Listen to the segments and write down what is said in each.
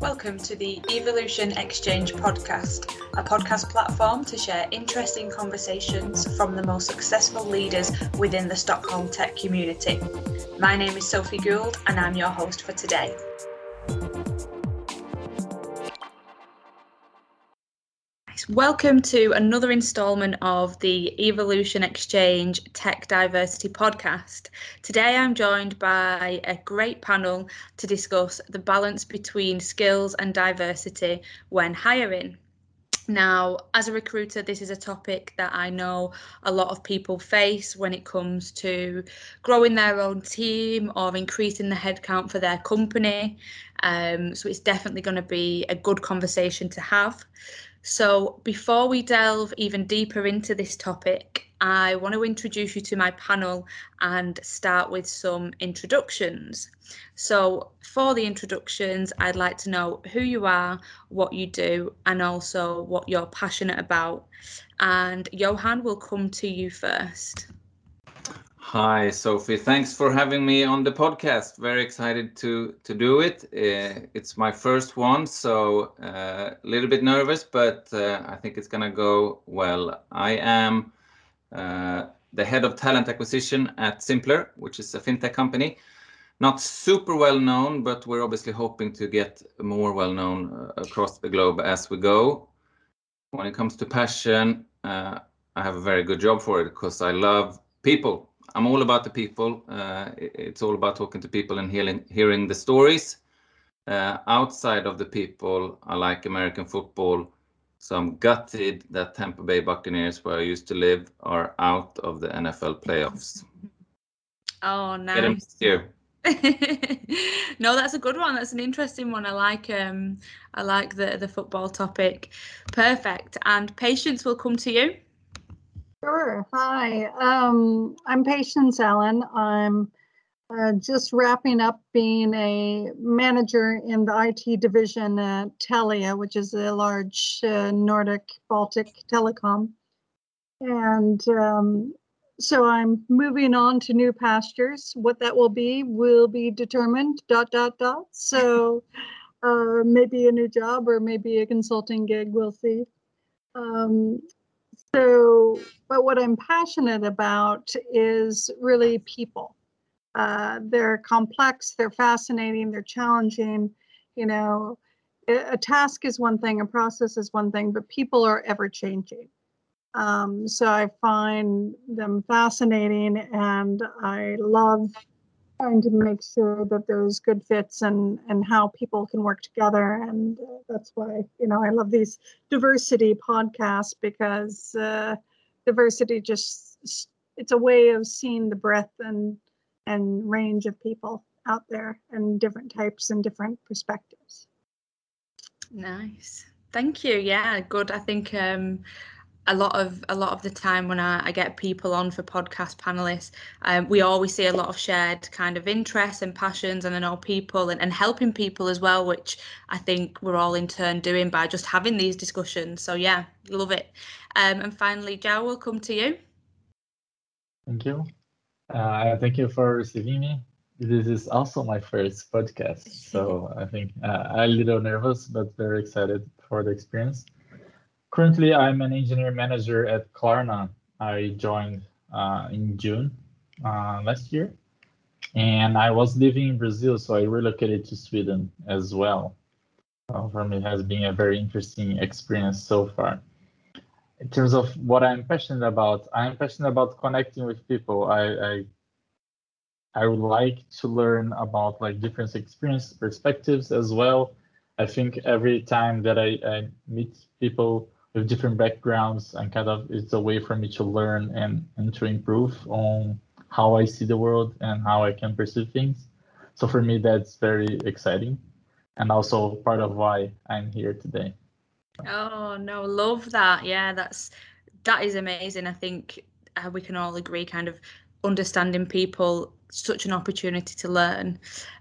Welcome to the Evolution Exchange podcast, a podcast platform to share interesting conversations from the most successful leaders within the Stockholm tech community. My name is Sophie Gould, and I'm your host for today. Welcome to another instalment of the Evolution Exchange Tech Diversity podcast. Today I'm joined by a great panel to discuss the balance between skills and diversity when hiring. Now, as a recruiter, this is a topic that I know a lot of people face when it comes to growing their own team or increasing the headcount for their company. Um, so it's definitely going to be a good conversation to have. So, before we delve even deeper into this topic, I want to introduce you to my panel and start with some introductions. So, for the introductions, I'd like to know who you are, what you do, and also what you're passionate about. And Johan will come to you first. Hi, Sophie. Thanks for having me on the podcast. Very excited to to do it. Uh, it's my first one, so uh, a little bit nervous, but uh, I think it's gonna go well. I am the head of talent acquisition at Simplr, which is a fintech company. Not super well known, but we're obviously hoping to get more well known across the globe as we go. When it comes to passion, I have a very good job for it because I love people I'm all about the people. Uh, it's all about talking to people and hearing hearing the stories. Uh, outside of the people, I like American football. So I'm gutted that Tampa Bay Buccaneers, where I used to live, are out of the NFL playoffs. Oh, nice. no, that's a good one. That's an interesting one. I like um I like the the football topic. Perfect. And patience will come to you. Sure. Hi. Um, I'm Patience Allen. I'm uh, just wrapping up being a manager in the IT division at Telia, which is a large uh, Nordic Baltic telecom. And um, so I'm moving on to new pastures. What that will be will be determined, dot, dot, dot. So uh, maybe a new job or maybe a consulting gig, we'll see. Um, so, but what I'm passionate about is really people. Uh, they're complex, they're fascinating, they're challenging. You know, a task is one thing, a process is one thing, but people are ever changing. Um, so I find them fascinating and I love trying to make sure that there's good fits and and how people can work together. And uh, that's why you know i love these diversity podcasts because uh, diversity just it's a way of seeing the breadth and and range of people out there and different types and different perspectives. Nice. Thank you. Yeah good. I think um a lot of a lot of the time when I, I get people on for podcast panelists, um, we always see a lot of shared kind of interests and passions, and I know people and, and helping people as well, which I think we're all in turn doing by just having these discussions. So yeah, love it. Um, and finally, Jao, we'll come to you. Thank you. Uh, thank you for receiving me. This is also my first podcast, so I think uh, I'm a little nervous, but very excited for the experience. Currently, I'm an engineer manager at Klarna. I joined uh, in June uh, last year, and I was living in Brazil, so I relocated to Sweden as well. Uh, for me, it has been a very interesting experience so far. In terms of what I'm passionate about, I'm passionate about connecting with people. I, I I would like to learn about like different experience perspectives as well. I think every time that I, I meet people with different backgrounds and kind of it's a way for me to learn and, and to improve on how I see the world and how I can perceive things. So for me, that's very exciting and also part of why I'm here today. Oh no, love that. Yeah, that's that is amazing. I think uh, we can all agree kind of understanding people such an opportunity to learn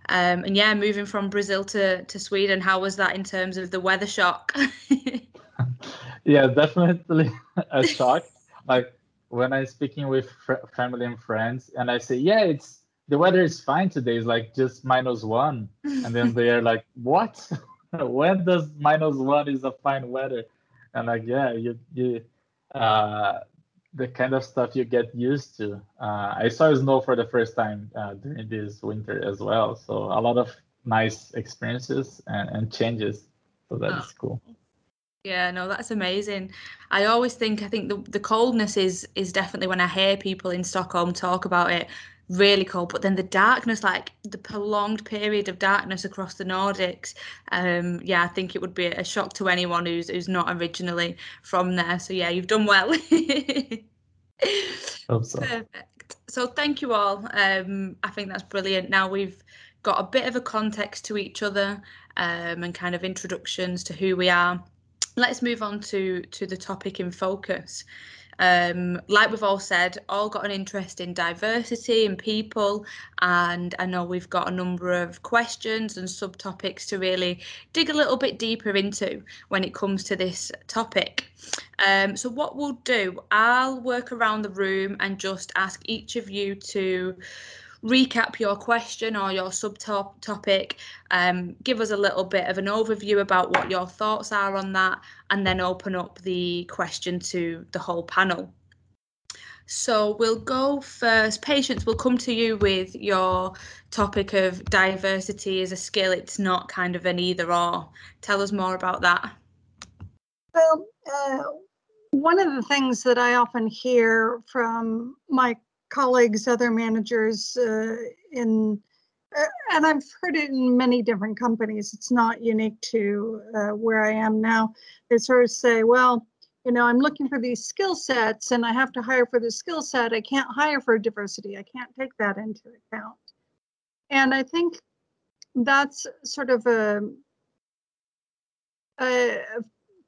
um, and yeah moving from brazil to, to sweden how was that in terms of the weather shock yeah, definitely a shock. like when I'm speaking with fr- family and friends, and I say, "Yeah, it's the weather is fine today. It's like just one," and then they are like, "What?" when does minus one is a fine weather? And like, yeah, you you uh, the kind of stuff you get used to. Uh, I saw snow for the first time uh, during this winter as well, so a lot of nice experiences and, and changes. So that's oh. cool. Yeah, no, that's amazing. I always think I think the the coldness is is definitely when I hear people in Stockholm talk about it really cold but then the darkness like the prolonged period of darkness across the nordics um yeah i think it would be a shock to anyone who's who's not originally from there. So yeah you've done well. Hope so. perfect. So thank you all. Um i think that's brilliant. Now we've got a bit of a context to each other um and kind of introductions to who we are let's move on to to the topic in focus um, like we've all said, all got an interest in diversity and people, and I know we've got a number of questions and subtopics to really dig a little bit deeper into when it comes to this topic. Um, so, what we'll do, I'll work around the room and just ask each of you to recap your question or your subtopic, um, give us a little bit of an overview about what your thoughts are on that, and then open up the question to the whole panel. So we'll go first. Patience, we'll come to you with your topic of diversity as a skill. It's not kind of an either or. Tell us more about that. Well, uh, one of the things that I often hear from my colleagues, other managers uh, in, uh, and I've heard it in many different companies. It's not unique to uh, where I am now. They sort of say, well, you know, I'm looking for these skill sets and I have to hire for the skill set. I can't hire for diversity. I can't take that into account. And I think that's sort of a, a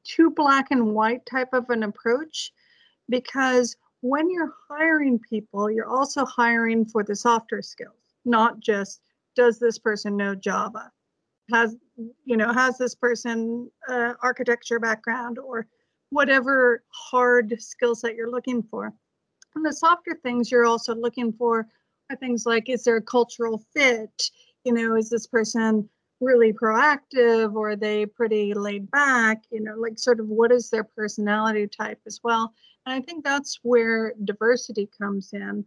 too black and white type of an approach because when you're hiring people, you're also hiring for the softer skills, not just does this person know Java? Has you know has this person uh, architecture background or whatever hard skill set you're looking for. And the softer things you're also looking for are things like is there a cultural fit? You know, is this person really proactive or are they pretty laid back? You know, like sort of what is their personality type as well? And I think that's where diversity comes in.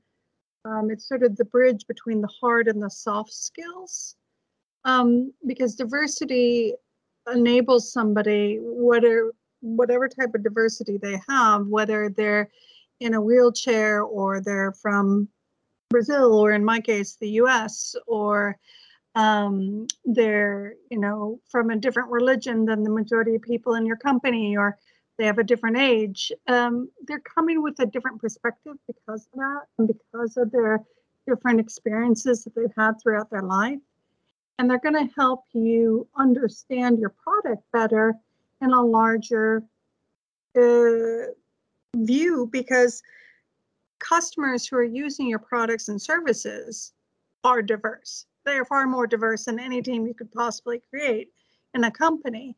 Um, it's sort of the bridge between the hard and the soft skills. Um, because diversity enables somebody, whatever, whatever type of diversity they have, whether they're in a wheelchair or they're from Brazil or in my case, the US, or um, they're, you know, from a different religion than the majority of people in your company, or they have a different age, um, they're coming with a different perspective because of that and because of their different experiences that they've had throughout their life. And they're going to help you understand your product better in a larger uh, view because customers who are using your products and services are diverse. They are far more diverse than any team you could possibly create in a company.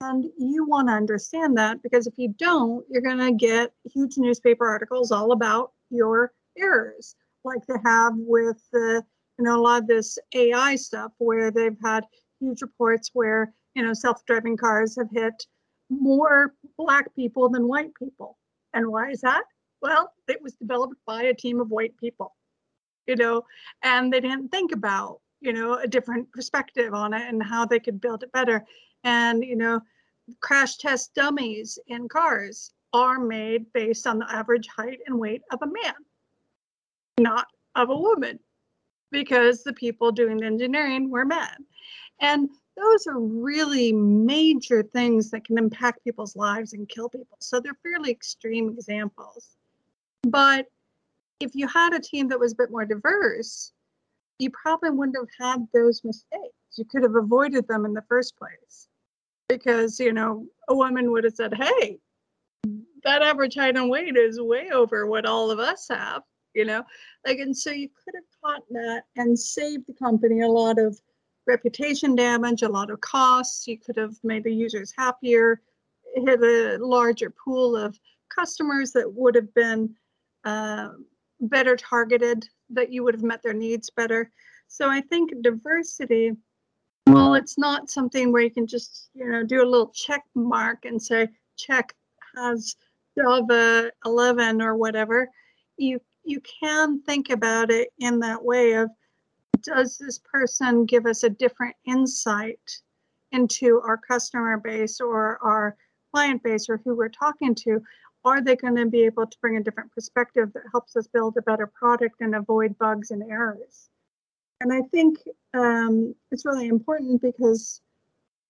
And you want to understand that because if you don't, you're going to get huge newspaper articles all about your errors, like they have with the, you know, a lot of this AI stuff where they've had huge reports where, you know, self-driving cars have hit more black people than white people. And why is that? Well, it was developed by a team of white people, you know, and they didn't think about, you know, a different perspective on it and how they could build it better and you know crash test dummies in cars are made based on the average height and weight of a man not of a woman because the people doing the engineering were men. And those are really major things that can impact people's lives and kill people. So they're fairly extreme examples. But if you had a team that was a bit more diverse you probably wouldn't have had those mistakes. You could have avoided them in the first place because you know a woman would have said hey that average height and weight is way over what all of us have you know? Like and so you could have caught that and saved the company a lot of reputation damage a lot of costs. You could have made the users happier hit a larger pool of customers that would have been uh, better targeted that you would have met their needs better. So i think diversity well, it's not something where you can just, you know, do a little check mark and say, check has Java 11 or whatever. You you can think about it in that way of does this person give us a different insight into our customer base or our client base or who we're talking to? Are they going to be able to bring a different perspective that helps us build a better product and avoid bugs and errors? And I think um, it's really important because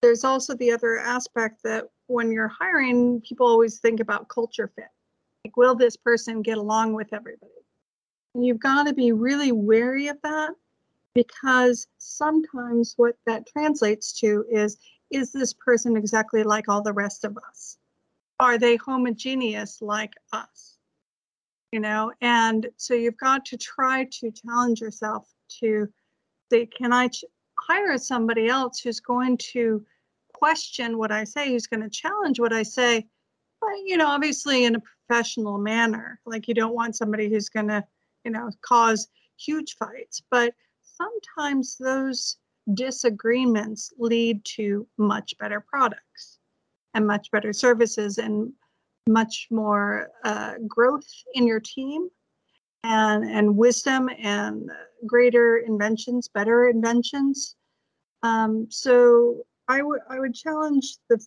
there's also the other aspect that when you're hiring, people always think about culture fit. Like, will this person get along with everybody? And you've got to be really wary of that because sometimes what that translates to is is this person exactly like all the rest of us? Are they homogeneous like us? You know, and so you've got to try to challenge yourself to can I ch- hire somebody else who's going to question what I say, who's going to challenge what I say, but, you know, obviously in a professional manner. Like you don't want somebody who's going to, you know, cause huge fights. But sometimes those disagreements lead to much better products and much better services and much more uh, growth in your team and and wisdom and greater inventions, better inventions. Um, so I would I would challenge the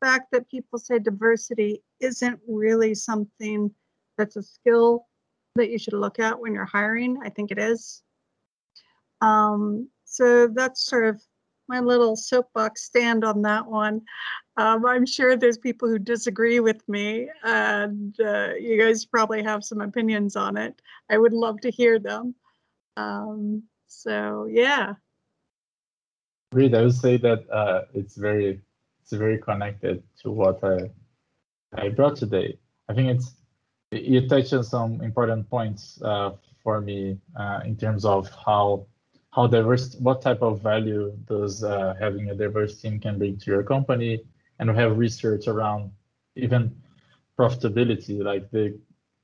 fact that people say diversity isn't really something that's a skill that you should look at when you're hiring. I think it is. Um, so that's sort of my little soapbox stand on that one. Um, I'm sure there's people who disagree with me, and uh, you guys probably have some opinions on it. I would love to hear them. Um, so yeah. Reed, I would say that uh, it's very it's very connected to what I I brought today. I think it's you touched on some important points uh, for me uh, in terms of how how diverse what type of value does uh, having a diverse team can bring to your company and we have research around even profitability like the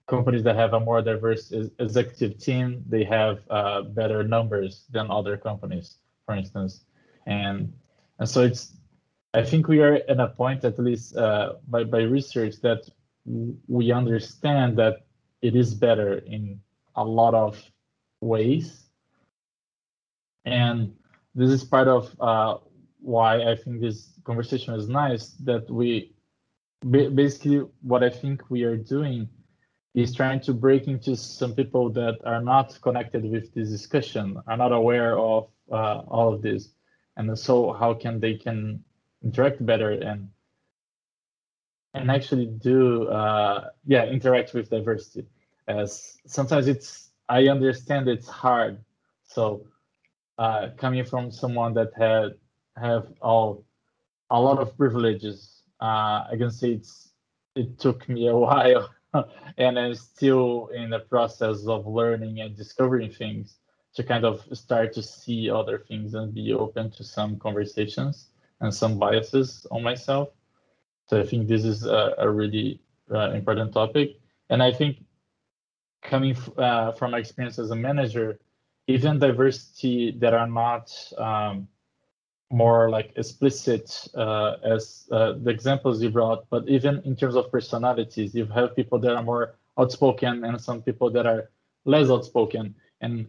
companies that have a more diverse executive team they have uh, better numbers than other companies for instance. And and so it's i think we are at a point at least uh, by, by research that we understand that it is better in a lot of ways. And this is part of uh, why I think this conversation is nice that we basically what I think we are doing is trying to break into some people that are not connected with this discussion, are not aware of uh, all of this, and so how can they can interact better and and actually do uh, yeah interact with diversity. As sometimes it's I understand it's hard, so uh, coming from someone that had have all a lot of privileges. Uh, I can say it's it took me a while, and I'm still in the process of learning and discovering things to kind of start to see other things and be open to some conversations and some biases on myself. So I think this is a, a really uh, important topic, and I think coming f- uh, from my experience as a manager, even diversity that are not um, more like explicit uh, as uh, the examples you brought, but even in terms of personalities, you have people that are more outspoken and some people that are less outspoken, and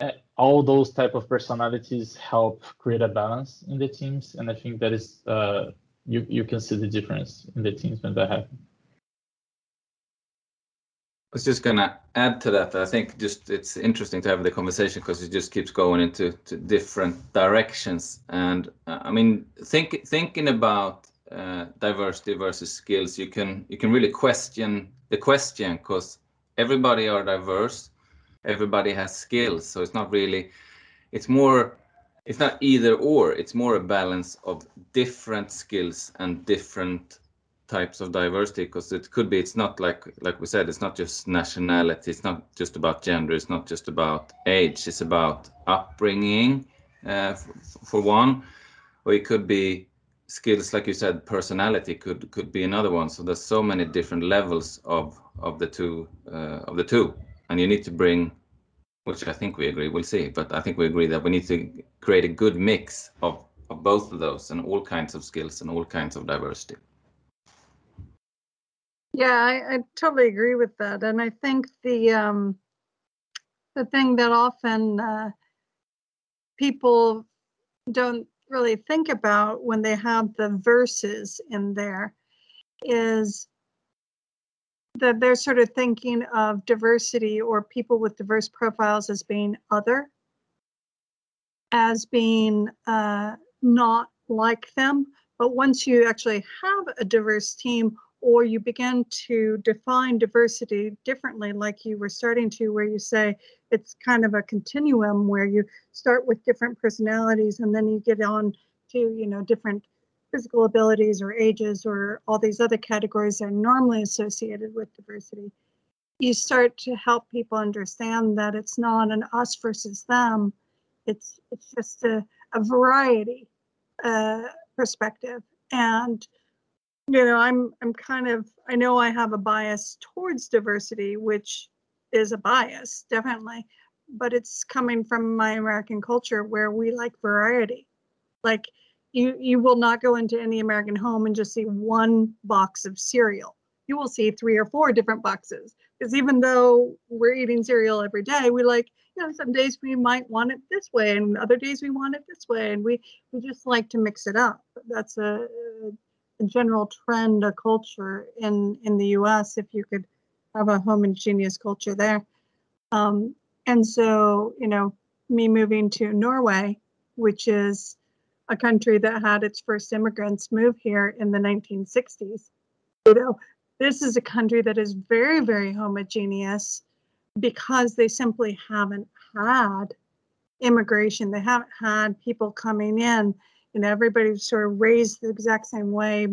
uh, all those type of personalities help create a balance in the teams. And I think that is uh, you you can see the difference in the teams when that happens. I was just gonna add to that. I think just it's interesting to have the conversation because it just keeps going into different directions. And uh, I mean, think thinking about uh, diversity versus skills, you can you can really question the question because everybody are diverse, everybody has skills. So it's not really, it's more, it's not either or. It's more a balance of different skills and different types of diversity because it could be it's not like like we said it's not just nationality it's not just about gender it's not just about age it's about upbringing uh, for one. Or it could be skills like you said personality could could be another one. So there's so many different levels of of the two uh, of the two. And you need to bring which i think we agree we'll see but i think we agree that we need to create a good mix of, of both of those and all kinds of skills and all kinds of diversity. Yeah, I, I totally agree with that, and I think the um, the thing that often uh, people don't really think about when they have the verses in there is that they're sort of thinking of diversity or people with diverse profiles as being other, as being uh, not like them. But once you actually have a diverse team or you begin to define diversity differently, like you were starting to, where you say it's kind of a continuum where you start with different personalities and then you get on to, you know, different physical abilities or ages or all these other categories that are normally associated with diversity. You start to help people understand that it's not an us versus them. It's it's just a, a variety uh, perspective. And you know i'm i'm kind of i know i have a bias towards diversity which is a bias definitely but it's coming from my american culture where we like variety. Like you you will not go into any american home and just see one box of cereal. You will see three or four different boxes because even though we're eating cereal every day we like you know some days we might want it this way and other days we want it this way and we we just like to mix it up. That's a, a general trend, a culture in in the U.S. If you could have a homogeneous culture there, um, and so you know, me moving to Norway, which is a country that had its first immigrants move here in the 1960s. You know, this is a country that is very, very homogeneous because they simply haven't had immigration. They haven't had people coming in you know everybody's sort of raised the exact same way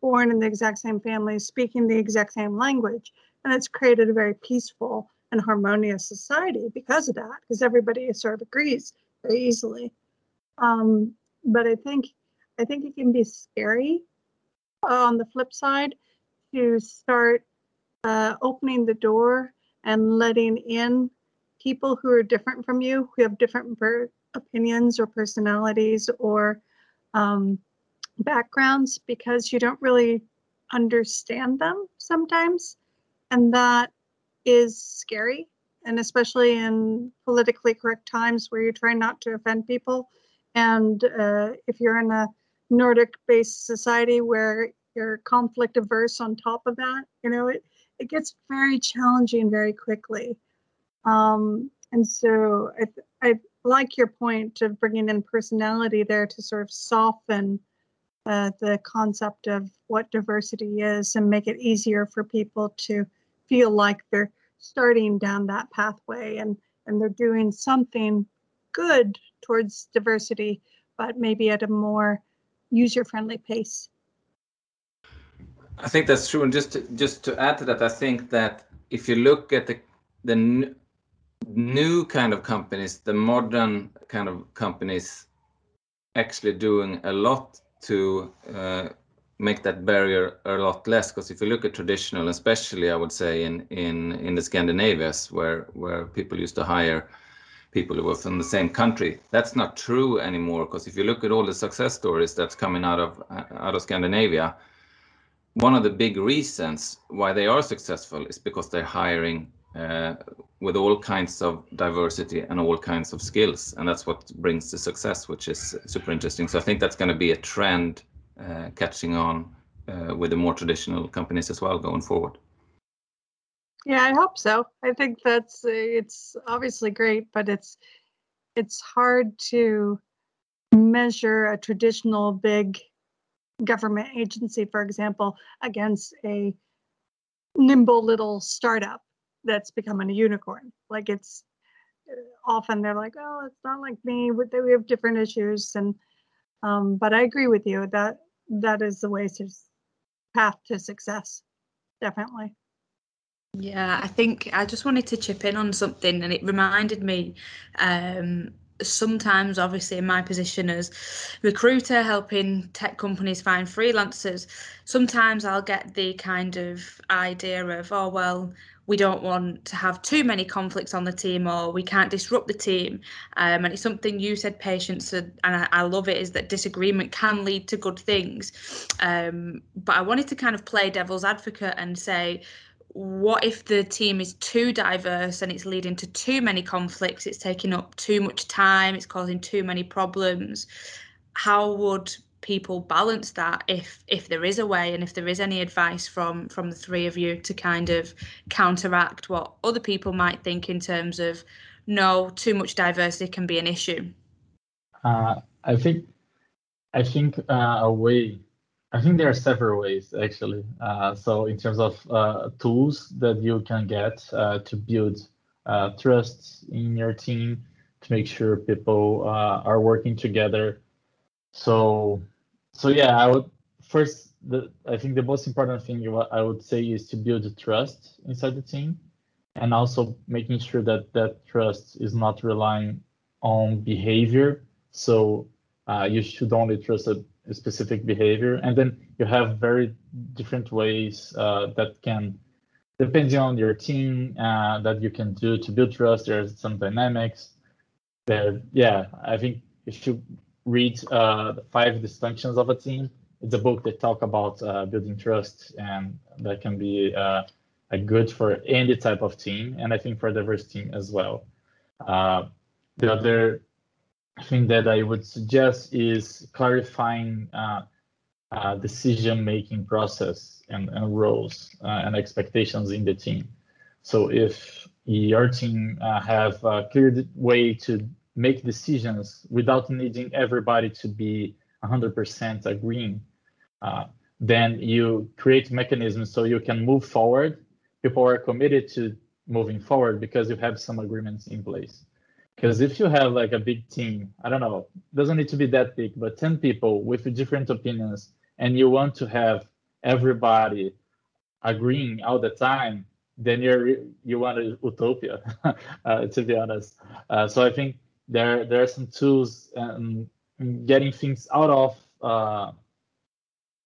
born in the exact same family speaking the exact same language. And it's created a very peaceful and harmonious society because of that because everybody sort of agrees very easily. Um, but i think i think it can be scary uh, on the flip side to start uh, opening the door and letting in people who are different from you who have different opinions or personalities or um, backgrounds because you don't really understand them sometimes. And that is scary. And especially in politically correct times where you're trying not to offend people. And uh, if you're in a Nordic based society where you're conflict averse on top of that, you know, it, it gets very challenging very quickly. Um, and so I, I like your point of bringing in personality there to sort of soften uh, the concept of what diversity is and make it easier for people to feel like they're starting down that pathway and and they're doing something good towards diversity but maybe at a more user friendly pace. I think that's true. And just to, just to add to that i think that if you look at the the new kind of companies, the modern kind of companies actually doing a lot to uh, make that barrier a lot less. Because if you look at traditional, especially I would say in in in the Scandinavias, where where people used to hire people who were from the same country, that's not true anymore. Because if you look at all the success stories that's coming out of uh, out of Scandinavia, one of the big reasons why they are successful is because they're hiring uh, with all kinds of diversity and all kinds of skills. And that's what brings the success, which is super interesting. So I think that's going to be a trend uh, catching on uh, with the more traditional companies as well going forward. Yeah, I hope so. I think that's it's obviously great, but it's it's hard to measure a traditional big government agency, for example, against a nimble little startup that's becoming a unicorn. Like it's uh, often they're like, oh, it's not like me. We have different issues, and um, but I agree with you that that is the way to path to success, definitely. Yeah, I think I just wanted to chip in on something, and it reminded me um, sometimes obviously in my position as recruiter helping tech companies find freelancers sometimes i'll get the kind of idea of oh well we don't want to have too many conflicts on the team or we can't disrupt the team. Um, and it's something you said patience and I, I, love it is that disagreement can lead to good things. Um, but i wanted to kind of play devil's advocate and say what if the team is too diverse and it's leading to too many conflicts? It's taking up too much time. It's causing too many problems. How would people balance that if if there is a way and if there is any advice from from the three of you to kind of counteract what other people might think in terms of no too much diversity can be an issue? Uh, i think i think uh, a way I think there are several ways actually. Uh, so in terms of uh, tools that you can get uh, to build uh, trust in your team, to make sure people uh, are working together. So, so yeah, I would first. The, I think the most important thing I would say is to build trust inside the team, and also making sure that that trust is not relying on behavior. So uh, you should only trust a specific behavior. And then you have very different ways uh, that can depending on your team uh, that you can do to build trust. There's some dynamics there yeah i think if you read uh, the five dysfunctions of a team it's a book that talk about uh, building trust and that can be uh, a good for any type of team and i think for a diverse team as well. Uh, the other thing that I would suggest is clarifying uh, uh, decision-making process and, and roles uh, and expectations in the team. So if your team uh, have a clear way to make decisions without needing everybody to be 100% agreeing, uh, then you create mechanisms so you can move forward. People are committed to moving forward because you have some agreements in place. Because if you have like a big team, I don't know, doesn't need to be that big, but 10 people with different opinions, and you want to have everybody agreeing all the time, then you're you want a utopia, uh, to be honest. Uh, so I think there there are some tools and getting things out of uh,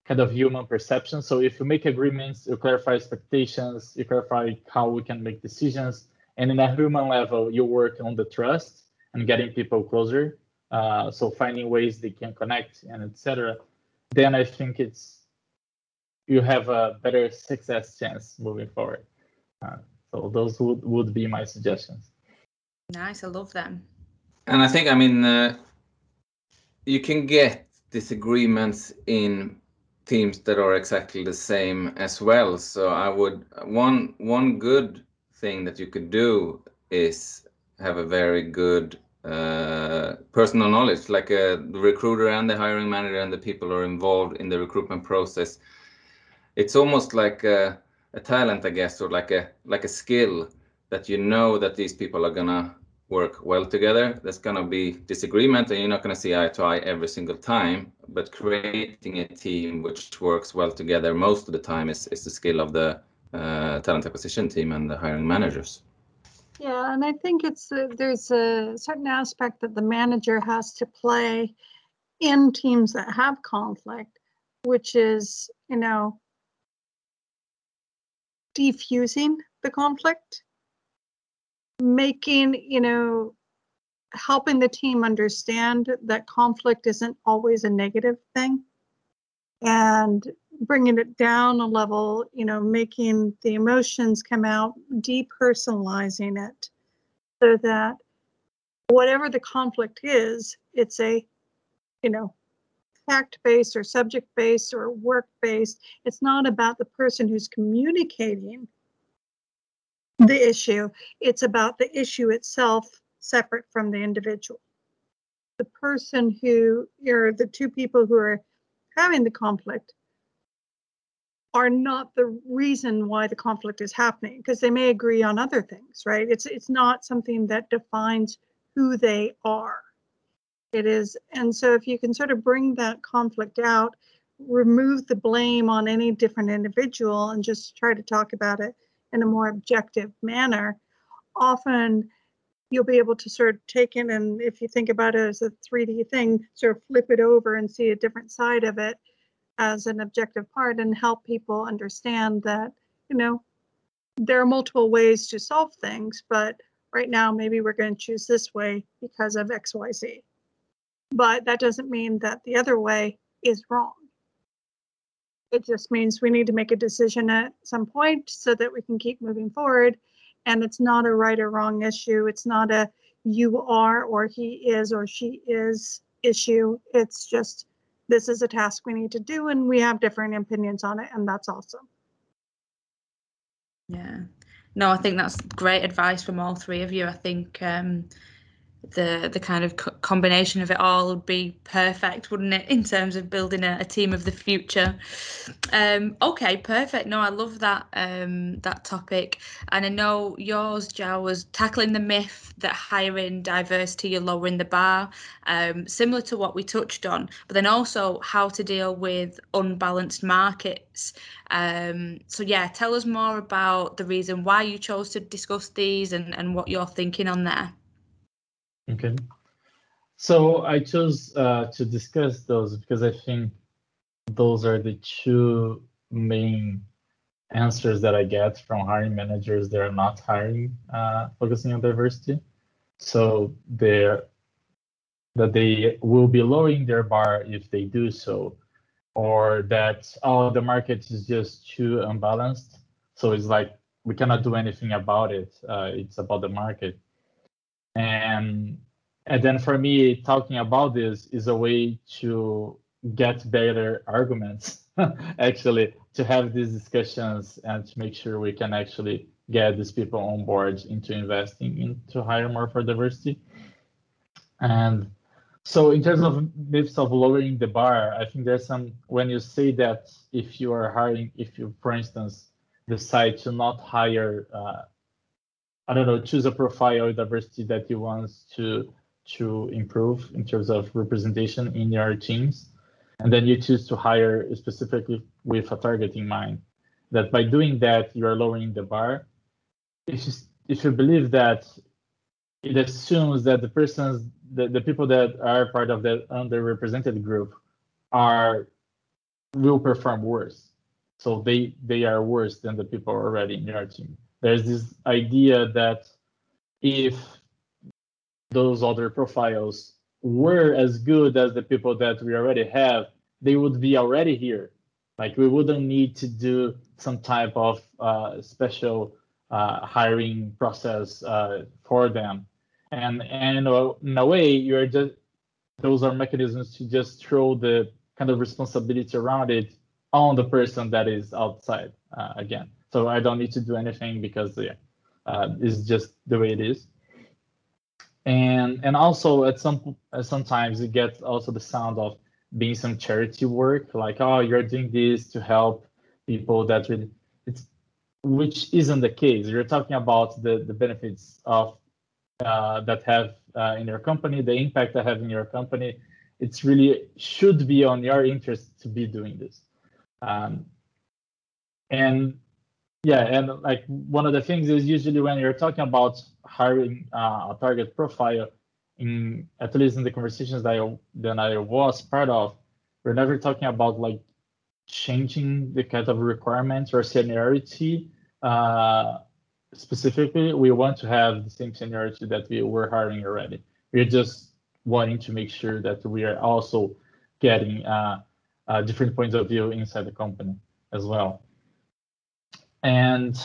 kind of human perception. So if you make agreements, you clarify expectations, you clarify how we can make decisions, and in a human level, you work on the trust and getting people closer. Uh, so finding ways they can connect and etc. Then I think it's you have a better success chance moving forward. Uh, so those would, would be my suggestions. Nice, I love them. And I think I mean uh, you can get disagreements in teams that are exactly the same as well. So I would one one good thing that you could do is have a very good uh, personal knowledge, like uh, the recruiter and the hiring manager and the people who are involved in the recruitment process. It's almost like a, a talent, I guess, or like a like a skill that you know that these people are gonna work well together. There's gonna be disagreement, and you're not gonna see eye to eye every single time. But creating a team which works well together most of the time is is the skill of the uh, talent acquisition team and the hiring managers. Yeah, and I think it's uh, there's a certain aspect that the manager has to play in teams that have conflict, which is you know defusing the conflict, making you know helping the team understand that conflict isn't always a negative thing and bringing it down a level, you know, making the emotions come out, depersonalizing it so that whatever the conflict is, it's a, you know, fact based or subject based or work based. It's not about the person who's communicating the issue, it's about the issue itself separate from the individual. The person who, or the two people who are having the conflict are not the reason why the conflict is happening because they may agree on other things right? It's it's not something that defines who they are. It is and so if you can sort of bring that conflict out remove the blame on any different individual and just try to talk about it in a more objective manner often you'll be able to sort of take in and if you think about it as a 3D thing, sort of flip it over and see a different side of it as an objective part and help people understand that, you know, there are multiple ways to solve things, but right now maybe we're going to choose this way because of XYZ. But that doesn't mean that the other way is wrong. It just means we need to make a decision at some point so that we can keep moving forward. And it's not a right or wrong issue. It's not a you are or he is or she is issue. It's just this is a task we need to do and we have different opinions on it and that's awesome. Yeah. No, I think that's great advice from all three of you. I think um, the the kind of co- combination of it all would be perfect, wouldn't it, in terms of building a, a team of the future? Um, okay, perfect. No, I love that um, that topic, and I know yours, Joe, was tackling the myth that hiring diversity you're lowering the bar, um, similar to what we touched on, but then also how to deal with unbalanced markets. Um, so yeah, tell us more about the reason why you chose to discuss these and, and what you're thinking on there. Okay. So I chose uh, to discuss those because I think those are the two main answers that I get from hiring managers that are not hiring, uh, focusing on diversity. So they're that they will be lowering their bar if they do so, or that oh the market is just too unbalanced. So it's like we cannot do anything about it. Uh, it's about the market and and then for me talking about this is a way to get better arguments actually to have these discussions and to make sure we can actually get these people on board into investing into hire more for diversity. And so in terms of myths of lowering the bar i think there's some when you say that if you are hiring if you for instance decide to not hire uh, I don't know, choose a profile diversity that you want to to improve in terms of representation in your teams. And then you choose to hire specifically with a target in mind. That by doing that, you are lowering the bar. If you, if you believe that, it assumes that the persons, the, the people that are part of the underrepresented group are will perform worse. So they they are worse than the people already in your team there's this idea that if those other profiles were as good as the people that we already have, they would be already here. Like we wouldn't need to do some type of uh, special uh, hiring process uh, for them. And and in a, way, you're just those are mechanisms to just throw the kind of responsibility around it on the person that is outside uh, again. So I don't need to do anything because yeah, uh, it's just the way it is. And and also at some sometimes you get also the sound of being some charity work, like oh you're doing this to help people that really it's which isn't the case. You're talking about the the benefits of uh, that have uh, in your company, the impact that have in your company. It's really should be on your interest to be doing this. Um, and yeah, and like one of the things is usually when you're talking about hiring uh, a target profile, in at least in the conversations that I that I was part of, we're never talking about like changing the kind of requirements or seniority. Uh, specifically, we want to have the same seniority that we were hiring already. We're just wanting to make sure that we are also getting uh, uh, different points of view inside the company as well. And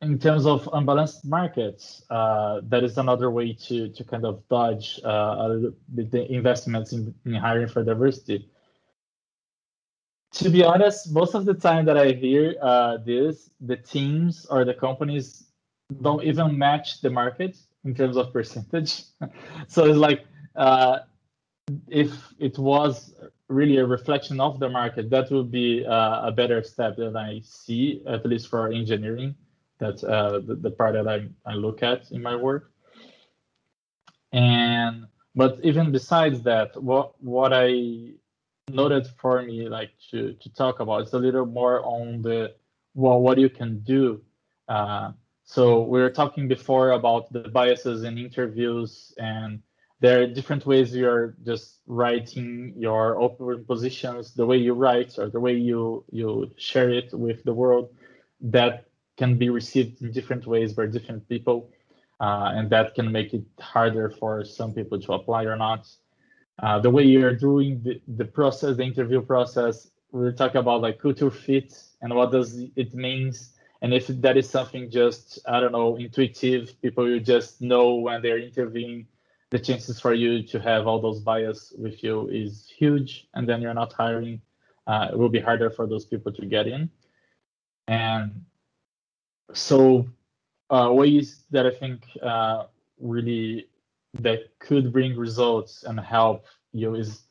in terms of unbalanced markets, uh, that is another way to, to kind of dodge uh, the, investments in, in hiring for diversity. To be honest, most of the time that I hear uh, this, the teams or the companies don't even match the market in terms of percentage. so it's like uh, if it was really a reflection of the market, that would be uh, a better step that I see, at least for engineering. That's uh, the, the, part that I, I look at in my work. And but even besides that, what what I noted for me like to to talk about is a little more on the well what you can do. Uh, So we were talking before about the biases in interviews, and there are different ways you're just writing your open positions, the way you write or the way you you share it with the world, that can be received in different ways by different people, uh, and that can make it harder for some people to apply or not. Uh, the way you're doing the, the process, the interview process, we're talking about like culture fit and what does it means and if that is something just i don't know intuitive people you just know when they're interviewing the chances for you to have all those bias with you is huge and then you're not hiring uh, it will be harder for those people to get in and so uh, ways that i think uh, really that could bring results and help you is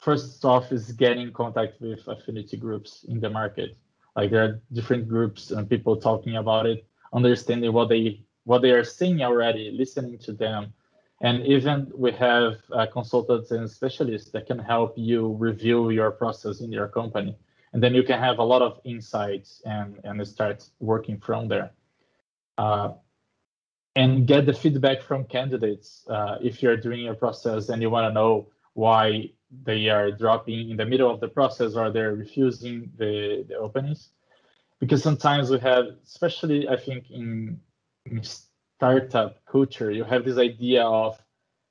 first off is getting in contact with affinity groups in the market. Like there are different groups and people talking about it, understanding what they what they are seeing already, listening to them, and even we have uh, consultants and specialists that can help you review your process in your company, and then you can have a lot of insights and and start working from there. Uh, and get the feedback from candidates uh, if you're doing your process and you want to know why they are dropping in the middle of the process or they're refusing the, the openings. Because sometimes we have, especially I think in, in startup culture, you have this idea of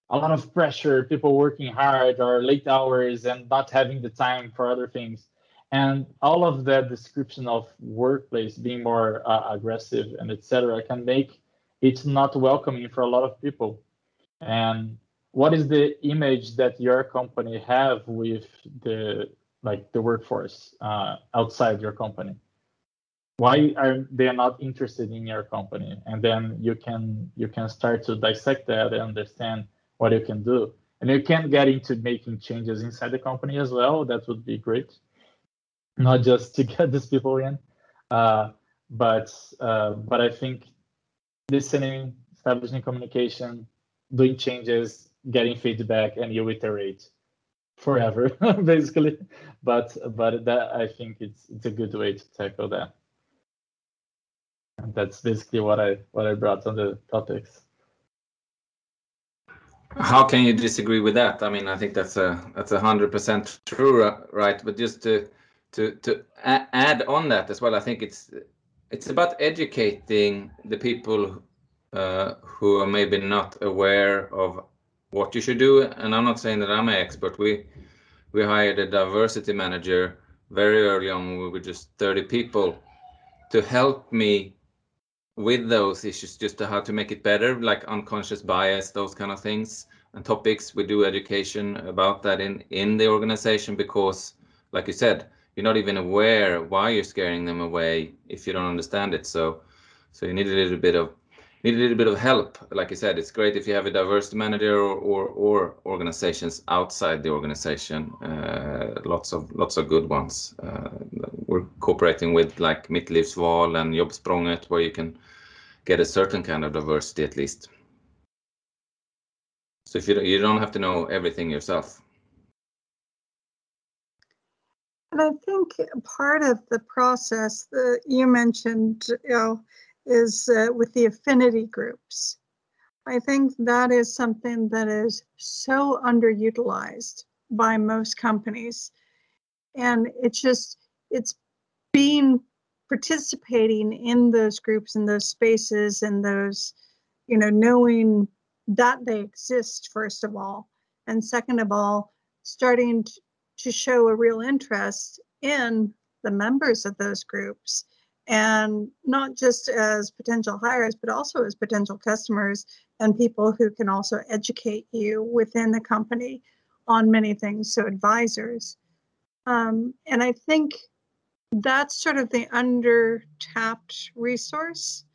a lot of pressure, people working hard or late hours and not having the time for other things. And all of that description of workplace being more uh, aggressive and etc. can make it not welcoming for a lot of people. And what is the image that your company have with the like the workforce uh, outside your company why are they not interested in your company? And then you can you can start to dissect that and understand what you can do. And you can get into making changes inside the company as well. That would be great. Not just to get these people in. Uh, but uh, but i think listening establishing communication doing changes getting feedback and you iterate forever basically. But but that i think it's it's a good way to tackle that that's basically what i what i brought on the topics how can you disagree with that i mean i think that's a that's a hundred percent true right but just to to to add on that as well i think it's it's about educating the people uh, who are maybe not aware of what you should do. And I'm not saying that I'm an expert. We we hired a diversity manager very early on. We were just 30 people to help me with those issues, just to how to make it better, like unconscious bias, those kind of things and topics. We do education about that in in the organization because, like you said, you're not even aware why you're scaring them away if you don't understand it. So, so you need a little bit of need a little bit of help. Like I said, it's great if you have a diversity manager or or, or organizations outside the organization. Uh, lots of lots of good ones. Uh, we're cooperating with like Mittlivsval and Jobbsprånget, where you can get a certain kind of diversity at least. So if you you don't have to know everything yourself. And I think part of the process that you mentioned, you know, is uh, with the affinity groups. I think that is something that is so underutilized by most companies. And it's just, it's being participating in those groups and those spaces and those, you know, knowing that they exist, first of all. And second of all, starting to show a real interest in the members of those groups and not just as potential hires, but also as potential customers and people who can also educate you within the company on many things. So, advisors. Um, and I think that's sort of the under tapped resource.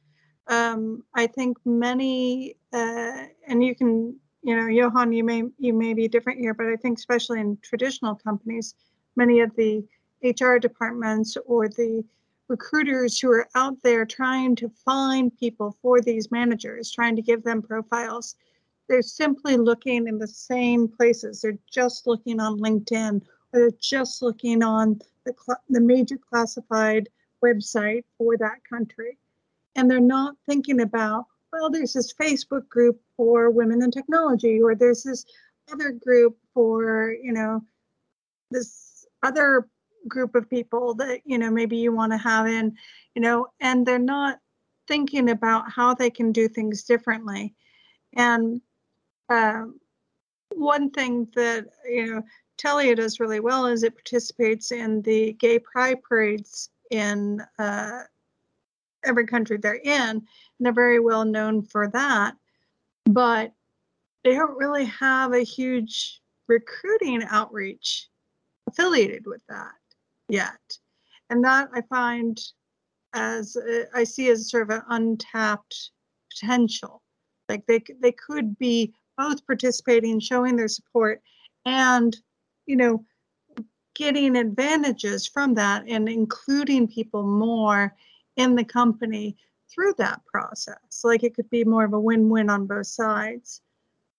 Um, I think many, uh, and you can, you know, Johan, you may you may be different here, but I think especially in traditional companies, many of the HR departments or the recruiters who are out there trying to find people for these managers, trying to give them profiles. They're simply looking in the same places. They're just looking on LinkedIn or they're just looking on the, the major classified website for that country. and they're not thinking about well there's this facebook group for women in technology or there's this other group for you know this other group of people that you know maybe you want to have in you know and they're not thinking about how they can do things differently and uh, one thing that you know Telia does really well is it participates in the gay pride parades in uh, every country they're in, and they're very well known for that. But they don't really have a huge recruiting outreach affiliated with that yet, and that I find as uh, I see as sort of an untapped potential. Like they they could be both participating, showing their support, and you know getting advantages from that and including people more in the company through that process. Like it could be more of a win-win on both sides.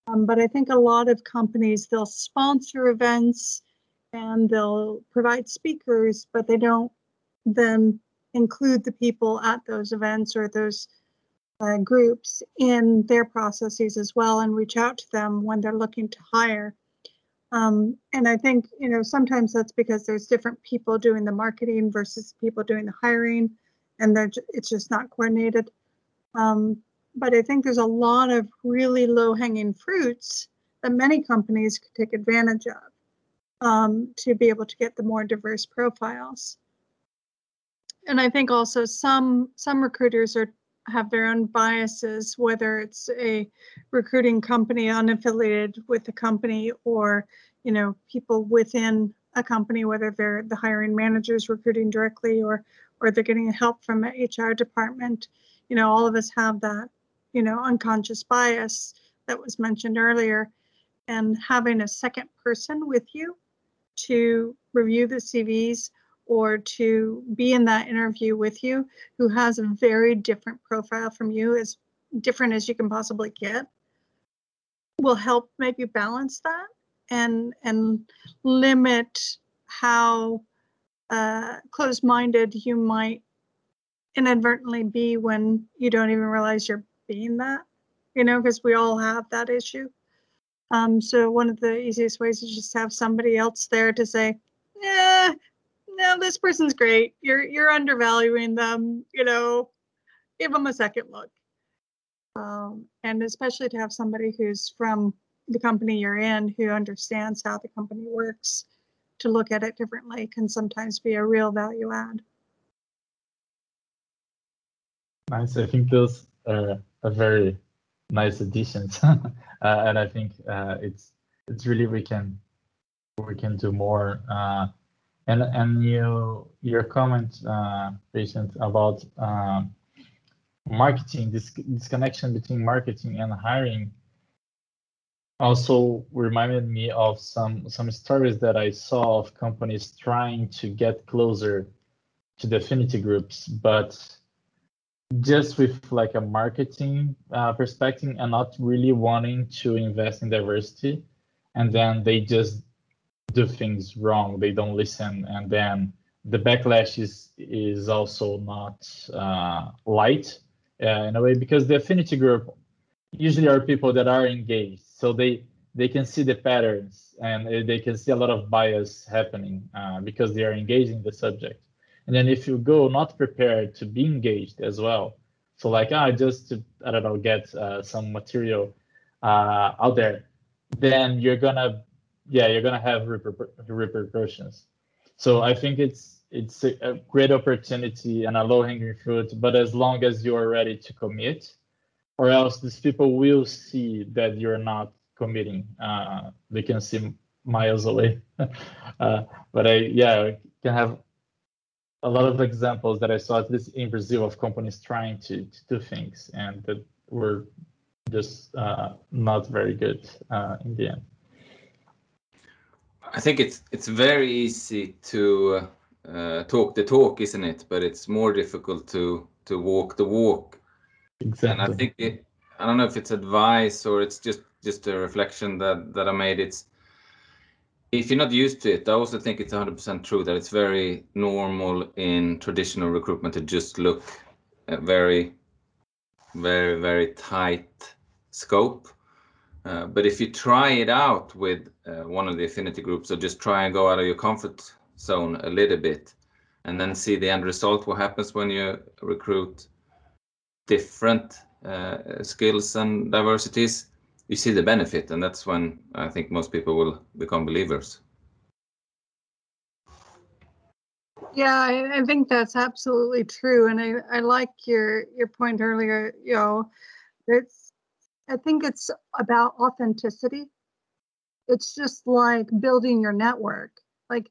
Um, but I think a lot of companies they'll sponsor events and they'll provide speakers, but they don't then include the people at those events or those uh, groups in their processes as well and reach out to them when they're looking to hire. Um, and I think, you know, sometimes that's because there's different people doing the marketing versus people doing the hiring, and they're, it's just not coordinated. Um, but I think there's a lot of really low hanging fruits that many companies could take advantage of um, to be able to get the more diverse profiles. And I think also some some recruiters are have their own biases, whether it's a recruiting company unaffiliated with the company or, you know, people within a company, whether they're the hiring managers recruiting directly or or they're getting help from an HR department. You know, all of us have that, you know, unconscious bias that was mentioned earlier. And having a second person with you to review the CVs or to be in that interview with you who has a very different profile from you, as different as you can possibly get, will help maybe balance that and and limit how uh, closed-minded you might inadvertently be when you don't even realize you're being that you know because we all have that issue um, so one of the easiest ways is just have somebody else there to say yeah no, this person's great. You're you're undervaluing them. You know, give them a second look. Um, and especially to have somebody who's from the company you're in who understands how the company works to look at it differently can sometimes be a real value add. Nice. I think those are a very nice additions, uh, and I think uh, it's it's really we can we can do more. Uh, and and you your comment, uh, Patience about marketing, this this connection between marketing and hiring, also reminded me of some some stories that I saw of companies trying to get closer to the affinity groups, but just with like a marketing uh, perspective and not really wanting to invest in diversity, and then they just do things wrong, they don't listen, and then the backlash is is also not uh, light uh, in a way because the affinity group usually are people that are engaged, so they they can see the patterns and they can see a lot of bias happening uh, because they are engaging the subject. And then if you go not prepared to be engaged as well, so like ah, just to I don't know get uh, some material uh, out there, then you're gonna yeah, you're gonna have reper- repercussions. So I think it's it's a, a great opportunity and a low hanging fruit, but as long as you are ready to commit, or else these people will see that you're not committing. Uh, they can see miles away. uh, but I yeah can have a lot of examples that I saw at least in Brazil of companies trying to, to do things and that were just uh, not very good uh, in the end. I think it's it's very easy to uh, talk the talk, isn't it? But it's more difficult to to walk the walk. Exactly. And I think it, I don't know if it's advice or it's just just a reflection that that I made. It's if you're not used to it, I also think it's 100% true that it's very normal in traditional recruitment to just look uh, very very very tight scope. Uh, but if you try it out with uh, one of the affinity groups, or just try and go out of your comfort zone a little bit, and then see the end result, what happens when you recruit different uh, skills and diversities, you see the benefit, and that's when I think most people will become believers. Yeah, I, I think that's absolutely true, and I, I like your your point earlier. You know, it's I think it's about authenticity. It's just like building your network. Like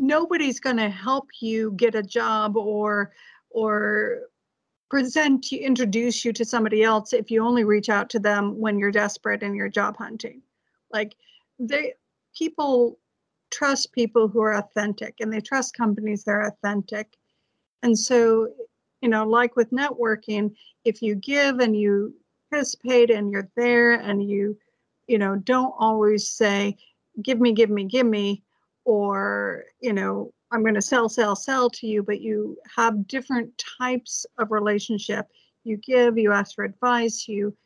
nobody's going to help you get a job or or present you introduce you to somebody else if you only reach out to them when you're desperate and you're job hunting. Like they people trust people who are authentic and they trust companies that are authentic. And so you know like with networking if you give and you participate and you're there and you you know don't always say give me give me give me or you know i'm going to sell sell sell to you but you have different types of relationship. You give you ask for advice you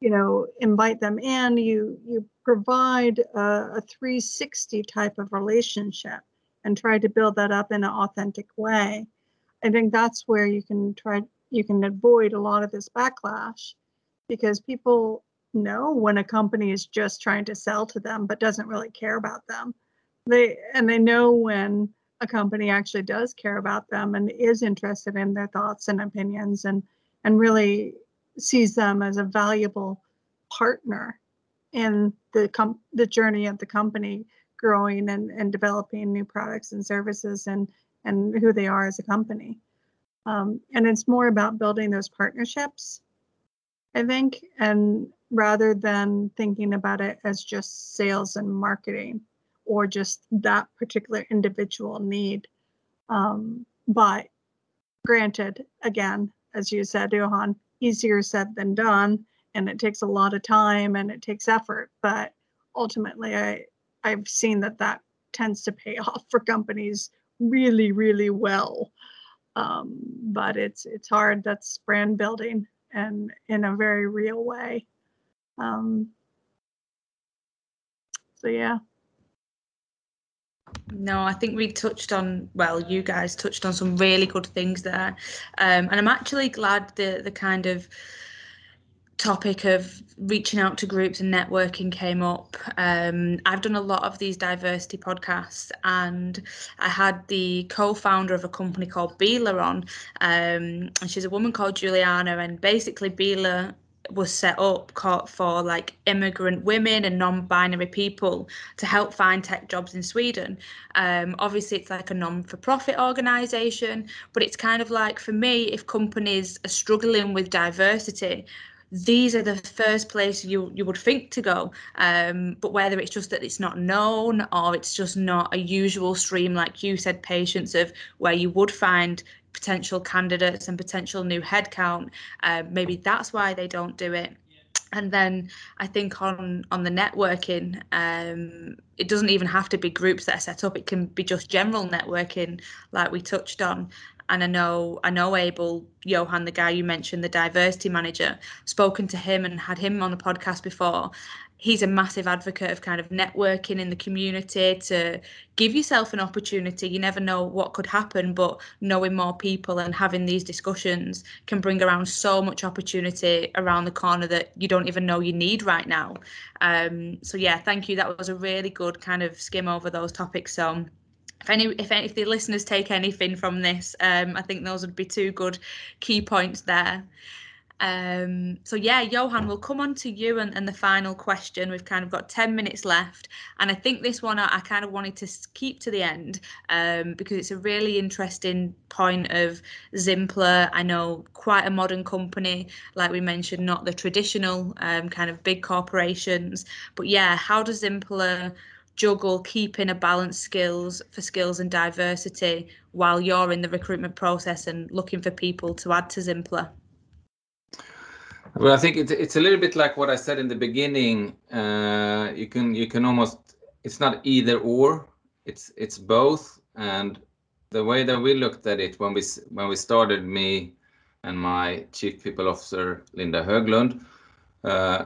you know invite them in you you provide a, a 360 type of relationship and try to build that up in an authentic way. I think that's where you can try you can avoid a lot of this backlash because people know when a company is just trying to sell to them but doesn't really care about them. They and they know when a company actually does care about them and is interested in their thoughts and opinions and and really sees them as a valuable partner in the com- the journey of the company growing and, and developing new products and services and and who they are as a company. Um, and it's more about building those partnerships i think and rather than thinking about it as just sales and marketing or just that particular individual need. Um, but granted, again, as you said, Johan, easier said than done, and it takes a lot of time and it takes effort. But ultimately, I I've seen that that tends to pay off for companies really, really well. Um, but it's it's hard. That's brand building and in a very real way. Um, so yeah. No, I think we touched on well, you guys touched on some really good things there, um, and I'm actually glad the the kind of topic of reaching out to groups and networking came up. Um, I've done a lot of these diversity podcasts, and I had the co-founder of a company called Beela on, um, and she's a woman called Juliana, and basically Beela was set up for like immigrant women and non-binary people to help find tech jobs in Sweden. Um, obviously, it's like a non-for-profit organisation, but it's kind of like for me, if companies are struggling with diversity, these are the first place you you would think to go. Um, but whether it's just that it's not known or it's just not a usual stream, like you said, Patience of where you would find potential candidates and potential new headcount. Uh, maybe that's why they don't do it. And then I think on on the networking, um, it doesn't even have to be groups that are set up. It can be just general networking, like we touched on. And I know I know Abel Johan, the guy you mentioned, the diversity manager, spoken to him and had him on the podcast before he's a massive advocate of kind of networking in the community to give yourself an opportunity. You never know what could happen, but knowing more people and having these discussions can bring around so much opportunity around the corner that you don't even know you need right now. Um, so yeah, thank you. That was a really good kind of skim over those topics. So if any if any, if the listeners take anything from this, um, I think those would be two good key points there. Um, so yeah, Johan, we'll come on to you and, and the final question. We've kind of got 10 minutes left. And I think this one I, I kind of wanted to keep to the end um, because it's a really interesting point of Zimpler. I know quite a modern company, like we mentioned, not the traditional um, kind of big corporations. But yeah, how does Zimpler juggle keeping a balanced skills for skills and diversity while you're in the recruitment process and looking for people to add to Zimpler? Well, I think it's it's a little bit like what I said in the beginning. Uh, you can you can almost it's not either or. It's it's both. And the way that we looked at it when we when we started me and my Chief People Officer, Linda Höglund, uh,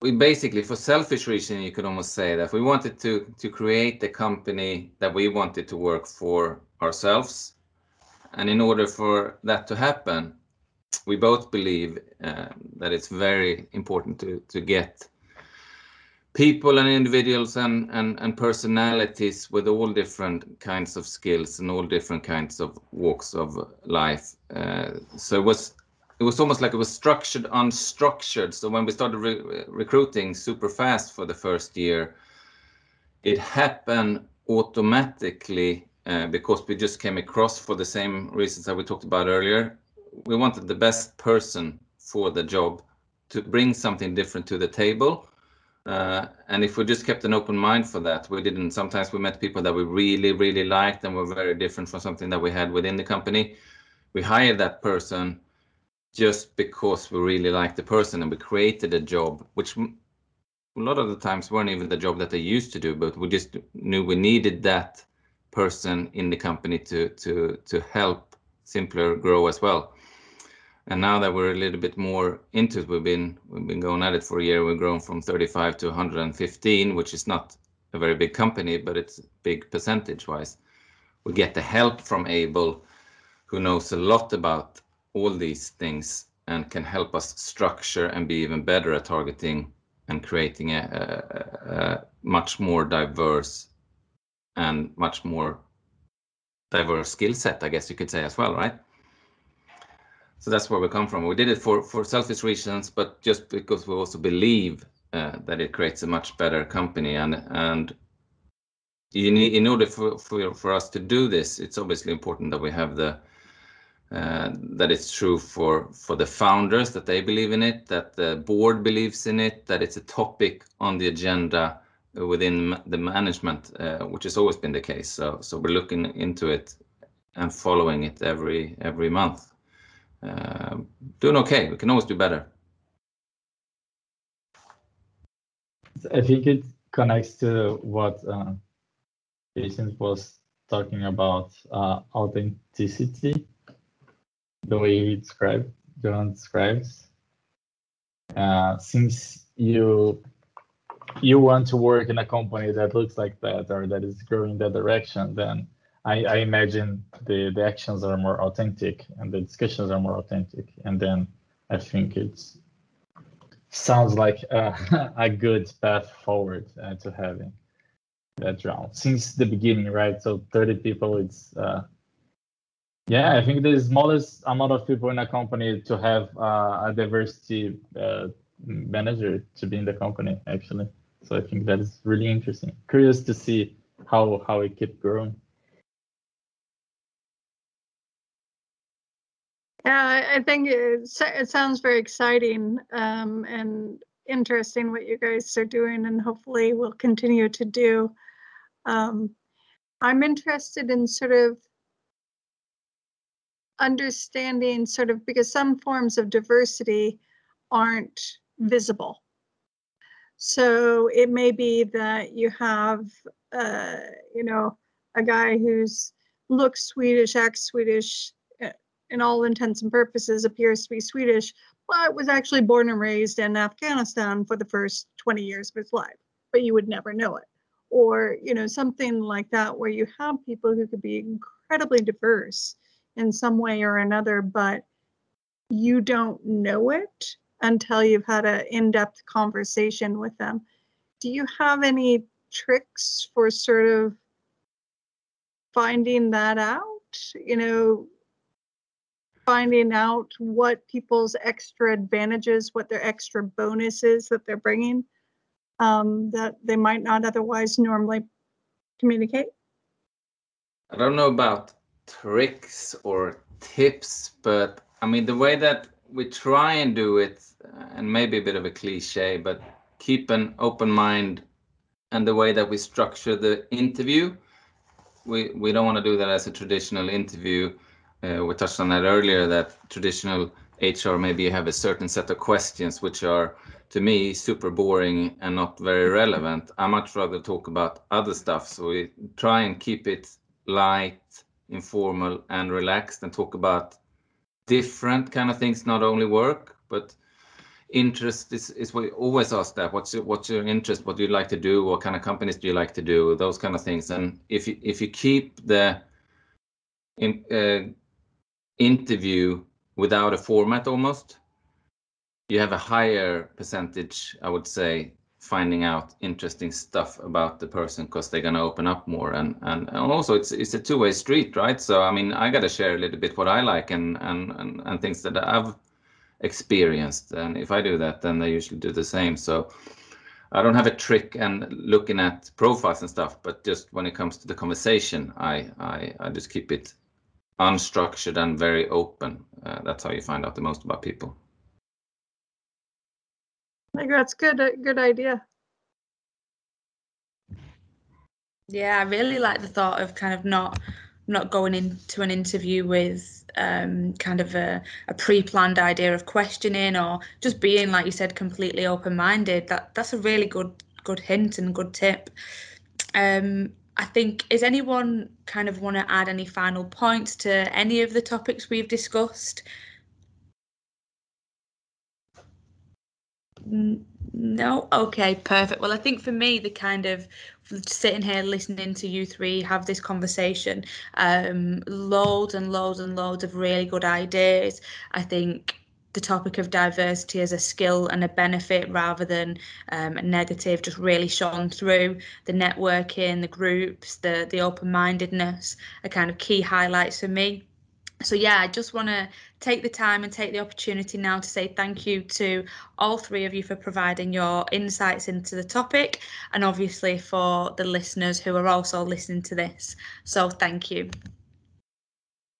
we basically, for selfish reason, you could almost say that we wanted to to create the company that we wanted to work for ourselves, and in order for that to happen, we both believe uh, that it's very important to to get people and individuals and, and and personalities with all different kinds of skills and all different kinds of walks of life. Uh, so it was it was almost like it was structured unstructured so when we started re recruiting super fast for the first year it happened automatically uh, because we just came across for the same reasons that we talked about earlier we wanted the best person for the job to bring something different to the table. Uh, and if we just kept an open mind for that we didn't. Sometimes we met people that we really really liked and were very different from something that we had within the company. We hired that person just because we really liked the person and we created a job which a lot of the times weren't even the job that they used to do but we just knew we needed that person in the company to to to help Zimpler grow as well and now that we're a little bit more into it we've been we've been going at it for a year we've grown from 35 to 115 which is not a very big company but it's big percentage wise we get the help from Abel who knows a lot about all these things and can help us structure and be even better at targeting and creating a, a, a much more diverse and much more diverse skill set, I guess you could say as well, right? So that's where we come from. We did it for, for selfish reasons, but just because we also believe uh, that it creates a much better company. And and need, in order for, for for us to do this, it's obviously important that we have the uh, that it's true for for the founders that they believe in it, that the board believes in it, that it's a topic on the agenda within the management, uh, which has always been the case. So so we're looking into it and following it every every month. Uh, doing okay. We can always do better. I think it connects to what uh, Patience was talking about uh, authenticity the way he described, John describes. Uh, since you you want to work in a company that looks like that or that is growing that direction, then I, I imagine the, the actions are more authentic and the discussions are more authentic. And then I think it's sounds like a, a good path forward uh, to having that round since the beginning, right? So 30 people, it's uh, yeah, I think the smallest amount of people in a company to have uh, a diversity uh, manager to be in the company, actually. So I think that is really interesting. Curious to see how how it keep growing. Yeah, I think it, sounds very exciting um, and interesting what you guys are doing, and hopefully will continue to do. Um, I'm interested in sort of understanding sort of because some forms of diversity aren't visible. So it may be that you have, uh, you know, a guy who's looks Swedish, acts Swedish, in all intents and purposes appears to be Swedish, but was actually born and raised in Afghanistan for the first 20 years of his life, but you would never know it. Or, you know, something like that where you have people who could be incredibly diverse in some way or another, but you don't know it until you've had an in depth conversation with them. Do you have any tricks for sort of finding that out? You know, finding out what people's extra advantages, what their extra bonuses that they're bringing um, that they might not otherwise normally communicate? I don't know about tricks or tips, but I mean, the way that we try and do it, and maybe a bit of a cliche, but keep an open mind and the way that we structure the interview. We, we don't want to do that as a traditional interview. Uh, we touched on that earlier that traditional HR maybe you have a certain set of questions which are to me super boring and not very relevant. I much rather talk about other stuff. So we try and keep it light informal and relaxed and talk about different kind of things, not only work, but interest is, is we always ask that. What's your, what's your interest? What do you like to do? What kind of companies do you like to do? Those kind of things. And if you if you keep the in, uh, interview without a format almost you have a higher percentage i would say finding out interesting stuff about the person because they're to open up more. And, and and also it's it's a two-way street right? So i mean i got to share a little bit what i like and and and, and things that i've experienced. And if i do that then they usually do the same. So i don't have a trick and looking at profiles and stuff but just when it comes to the conversation i i, I just keep it unstructured and very open uh, that's how you find out the most about people I think that's good. A good idea. Yeah, I really like the thought of kind of not not going into an interview with um, kind of a, a pre-planned idea of questioning or just being, like you said, completely open-minded. That that's a really good good hint and good tip. Um, I think is anyone kind of want to add any final points to any of the topics we've discussed? No, okay, perfect. Well, I think for me, the kind of sitting here listening to you three have this conversation, um, loads and loads and loads of really good ideas. I think the topic of diversity as a skill and a benefit rather than um, a negative just really shone through. The networking the groups the the open-mindedness are kind of key highlights for me. So yeah i just want to take the time and take the opportunity now to say thank you to all three of you for providing your insights into the topic and obviously for the listeners who are also listening to this. So thank you